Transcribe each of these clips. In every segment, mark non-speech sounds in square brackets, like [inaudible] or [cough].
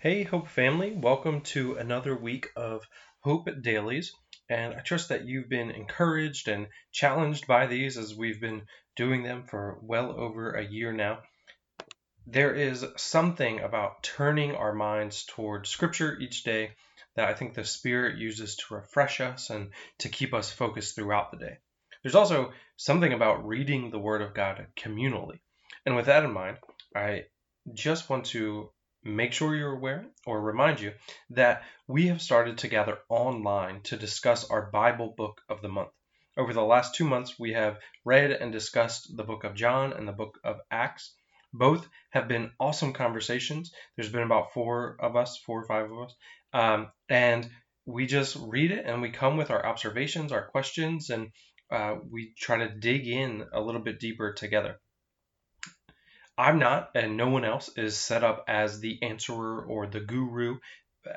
Hey, Hope family, welcome to another week of Hope Dailies. And I trust that you've been encouraged and challenged by these as we've been doing them for well over a year now. There is something about turning our minds toward Scripture each day that I think the Spirit uses to refresh us and to keep us focused throughout the day. There's also something about reading the Word of God communally. And with that in mind, I just want to make sure you're aware or remind you that we have started to gather online to discuss our Bible book of the month. Over the last two months, we have read and discussed the book of John and the book of Acts. Both have been awesome conversations. There's been about four of us, four or five of us, um, and we just read it and we come with our observations, our questions, and uh, we try to dig in a little bit deeper together. I'm not, and no one else is set up as the answerer or the guru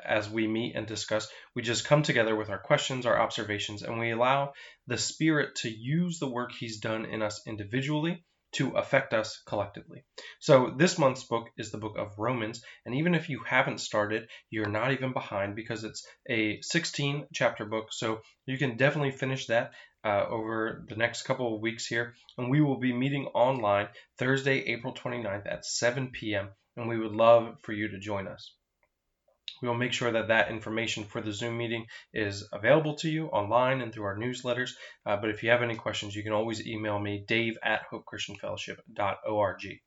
as we meet and discuss. We just come together with our questions, our observations, and we allow the Spirit to use the work He's done in us individually to affect us collectively. So, this month's book is the book of Romans, and even if you haven't started, you're not even behind because it's a 16 chapter book. So, you can definitely finish that uh, over the next couple of weeks here. And we will be meeting online Thursday, April 29th at 7 p.m. And we would love for you to join us. We will make sure that that information for the Zoom meeting is available to you online and through our newsletters. Uh, but if you have any questions, you can always email me, dave at hopechristianfellowship.org.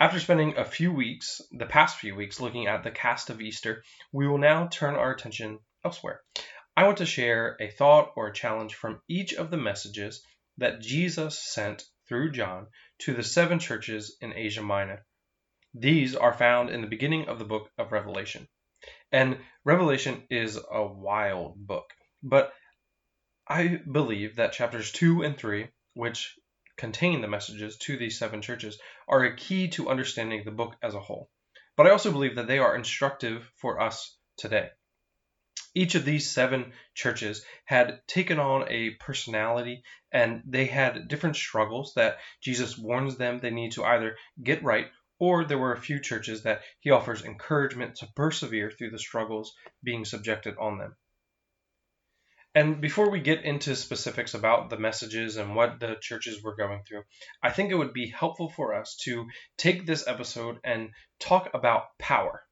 After spending a few weeks, the past few weeks, looking at the cast of Easter, we will now turn our attention elsewhere. I want to share a thought or a challenge from each of the messages that Jesus sent through John to the seven churches in Asia Minor. These are found in the beginning of the book of Revelation. And Revelation is a wild book, but I believe that chapters 2 and 3, which contain the messages to these seven churches, are a key to understanding the book as a whole. But I also believe that they are instructive for us today. Each of these seven churches had taken on a personality and they had different struggles that Jesus warns them they need to either get right or there were a few churches that he offers encouragement to persevere through the struggles being subjected on them. And before we get into specifics about the messages and what the churches were going through, I think it would be helpful for us to take this episode and talk about power.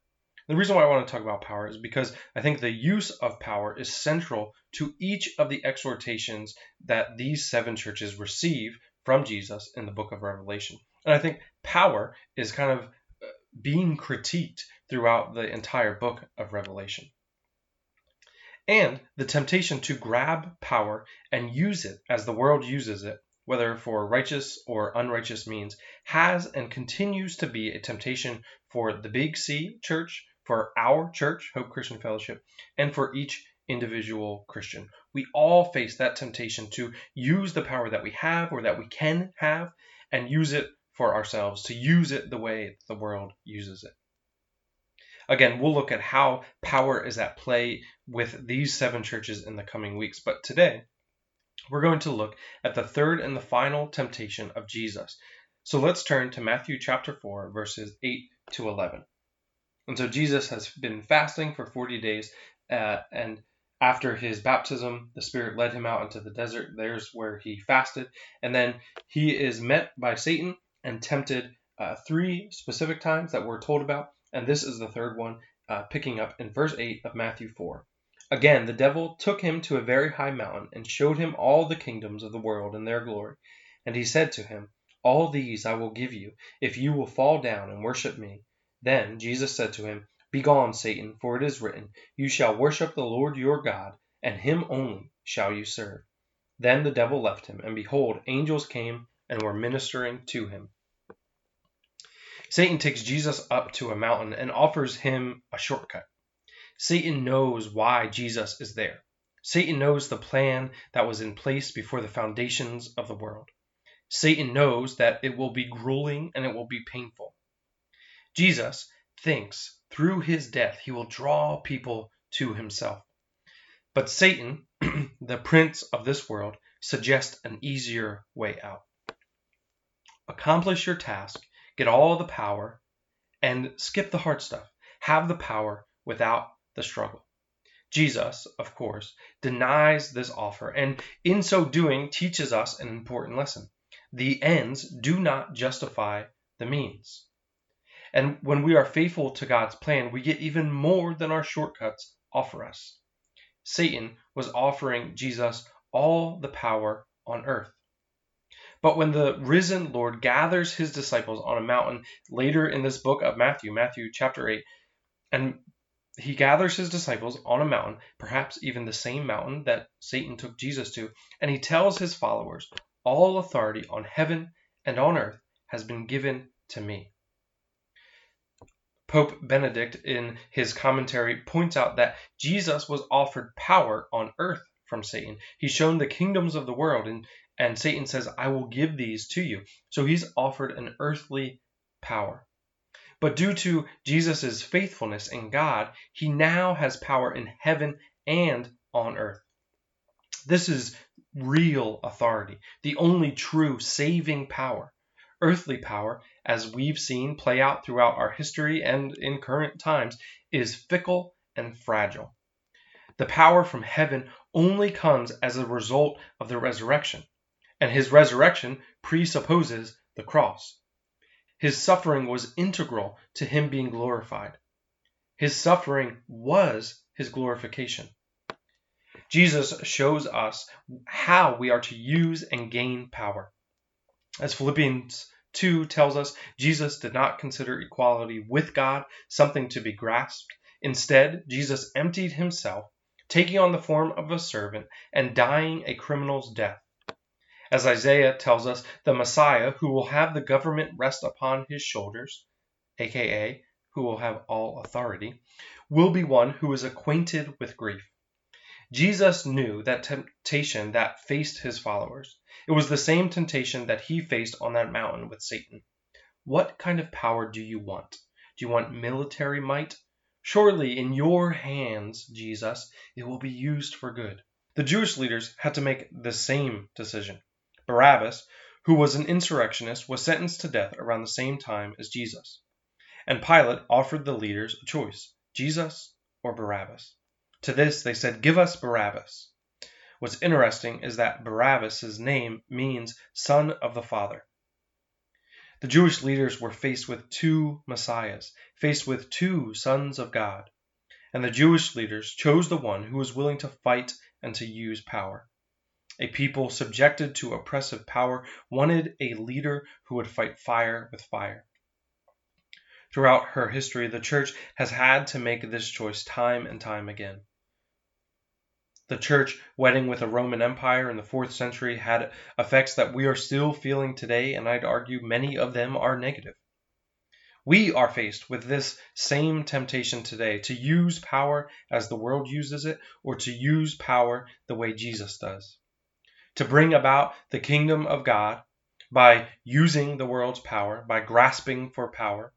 The reason why I want to talk about power is because I think the use of power is central to each of the exhortations that these seven churches receive from Jesus in the book of Revelation. And I think power is kind of uh, being critiqued throughout the entire book of Revelation. And the temptation to grab power and use it as the world uses it, whether for righteous or unrighteous means, has and continues to be a temptation for the Big C church, for our church, Hope Christian Fellowship, and for each individual Christian. We all face that temptation to use the power that we have or that we can have and use it for ourselves, to use it the way the world uses it. Again, we'll look at how power is at play with these seven churches in the coming weeks. But today, we're going to look at the third and the final temptation of Jesus. So let's turn to Matthew chapter 4, verses 8 to 11. And so Jesus has been fasting for 40 days, uh, and after his baptism, the Spirit led him out into the desert. There's where he fasted. And then he is met by Satan and tempted uh, three specific times that we're told about. And this is the third one, uh, picking up in verse 8 of Matthew 4. Again, the devil took him to a very high mountain and showed him all the kingdoms of the world and their glory. And he said to him, All these I will give you, if you will fall down and worship me. Then Jesus said to him, Begone, Satan, for it is written, You shall worship the Lord your God, and him only shall you serve. Then the devil left him, and behold, angels came and were ministering to him. Satan takes Jesus up to a mountain and offers him a shortcut. Satan knows why Jesus is there. Satan knows the plan that was in place before the foundations of the world. Satan knows that it will be grueling and it will be painful. Jesus thinks through his death he will draw people to himself. But Satan, [clears throat] the prince of this world, suggests an easier way out. Accomplish your task, get all the power, and skip the hard stuff. have the power without the struggle. Jesus, of course, denies this offer and in so doing teaches us an important lesson. The ends do not justify the means. And when we are faithful to God's plan, we get even more than our shortcuts offer us. Satan was offering Jesus all the power on earth. But when the risen Lord gathers his disciples on a mountain later in this book of Matthew, Matthew chapter 8, and he gathers his disciples on a mountain, perhaps even the same mountain that Satan took Jesus to, and he tells his followers, All authority on heaven and on earth has been given to me. Pope Benedict, in his commentary, points out that Jesus was offered power on earth from Satan. He's shown the kingdoms of the world, and, and Satan says, I will give these to you. So he's offered an earthly power. But due to Jesus' faithfulness in God, he now has power in heaven and on earth. This is real authority, the only true saving power. Earthly power, as we've seen play out throughout our history and in current times, is fickle and fragile. The power from heaven only comes as a result of the resurrection, and his resurrection presupposes the cross. His suffering was integral to him being glorified. His suffering was his glorification. Jesus shows us how we are to use and gain power. As Philippians 2 tells us, Jesus did not consider equality with God something to be grasped. Instead, Jesus emptied himself taking on the form of a servant and dying a criminal's death. As Isaiah tells us, the Messiah, who will have the government rest upon his shoulders, aka who will have all authority, will be one who is acquainted with grief. Jesus knew that temptation that faced his followers. It was the same temptation that he faced on that mountain with Satan. What kind of power do you want? Do you want military might Surely in your hands, Jesus, it will be used for good. The Jewish leaders had to make the same decision. Barabbas, who was an insurrectionist, was sentenced to death around the same time as Jesus. And Pilate offered the leaders a choice Jesus or Barabbas. To this they said, Give us Barabbas. What's interesting is that Barabbas' name means son of the Father. The Jewish leaders were faced with two messiahs, faced with two sons of God. And the Jewish leaders chose the one who was willing to fight and to use power. A people subjected to oppressive power wanted a leader who would fight fire with fire. Throughout her history, the church has had to make this choice time and time again. The church wedding with the Roman Empire in the fourth century had effects that we are still feeling today, and I'd argue many of them are negative. We are faced with this same temptation today to use power as the world uses it, or to use power the way Jesus does. To bring about the kingdom of God by using the world's power, by grasping for power,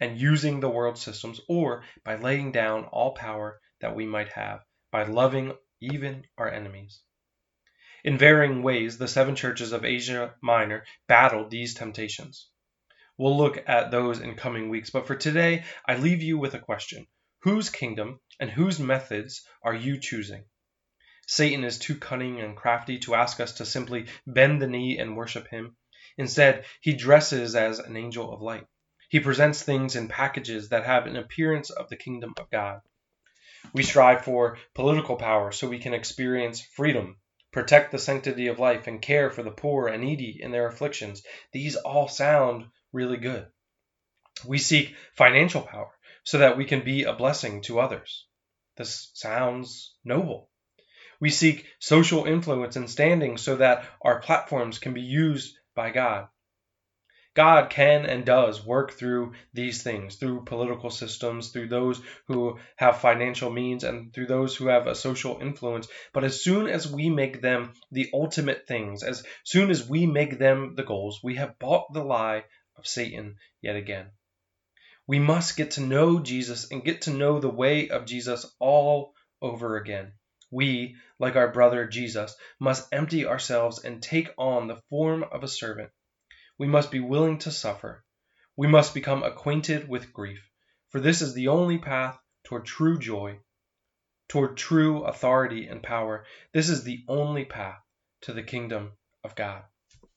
and using the world systems, or by laying down all power that we might have, by loving even our enemies. In varying ways, the seven churches of Asia Minor battled these temptations. We'll look at those in coming weeks, but for today, I leave you with a question Whose kingdom and whose methods are you choosing? Satan is too cunning and crafty to ask us to simply bend the knee and worship him. Instead, he dresses as an angel of light. He presents things in packages that have an appearance of the kingdom of God. We strive for political power so we can experience freedom, protect the sanctity of life, and care for the poor and needy in their afflictions. These all sound really good. We seek financial power so that we can be a blessing to others. This sounds noble. We seek social influence and standing so that our platforms can be used by God. God can and does work through these things, through political systems, through those who have financial means, and through those who have a social influence. But as soon as we make them the ultimate things, as soon as we make them the goals, we have bought the lie of Satan yet again. We must get to know Jesus and get to know the way of Jesus all over again. We, like our brother Jesus, must empty ourselves and take on the form of a servant we must be willing to suffer. We must become acquainted with grief. for this is the only path toward true joy, toward true authority and power. This is the only path to the kingdom of God.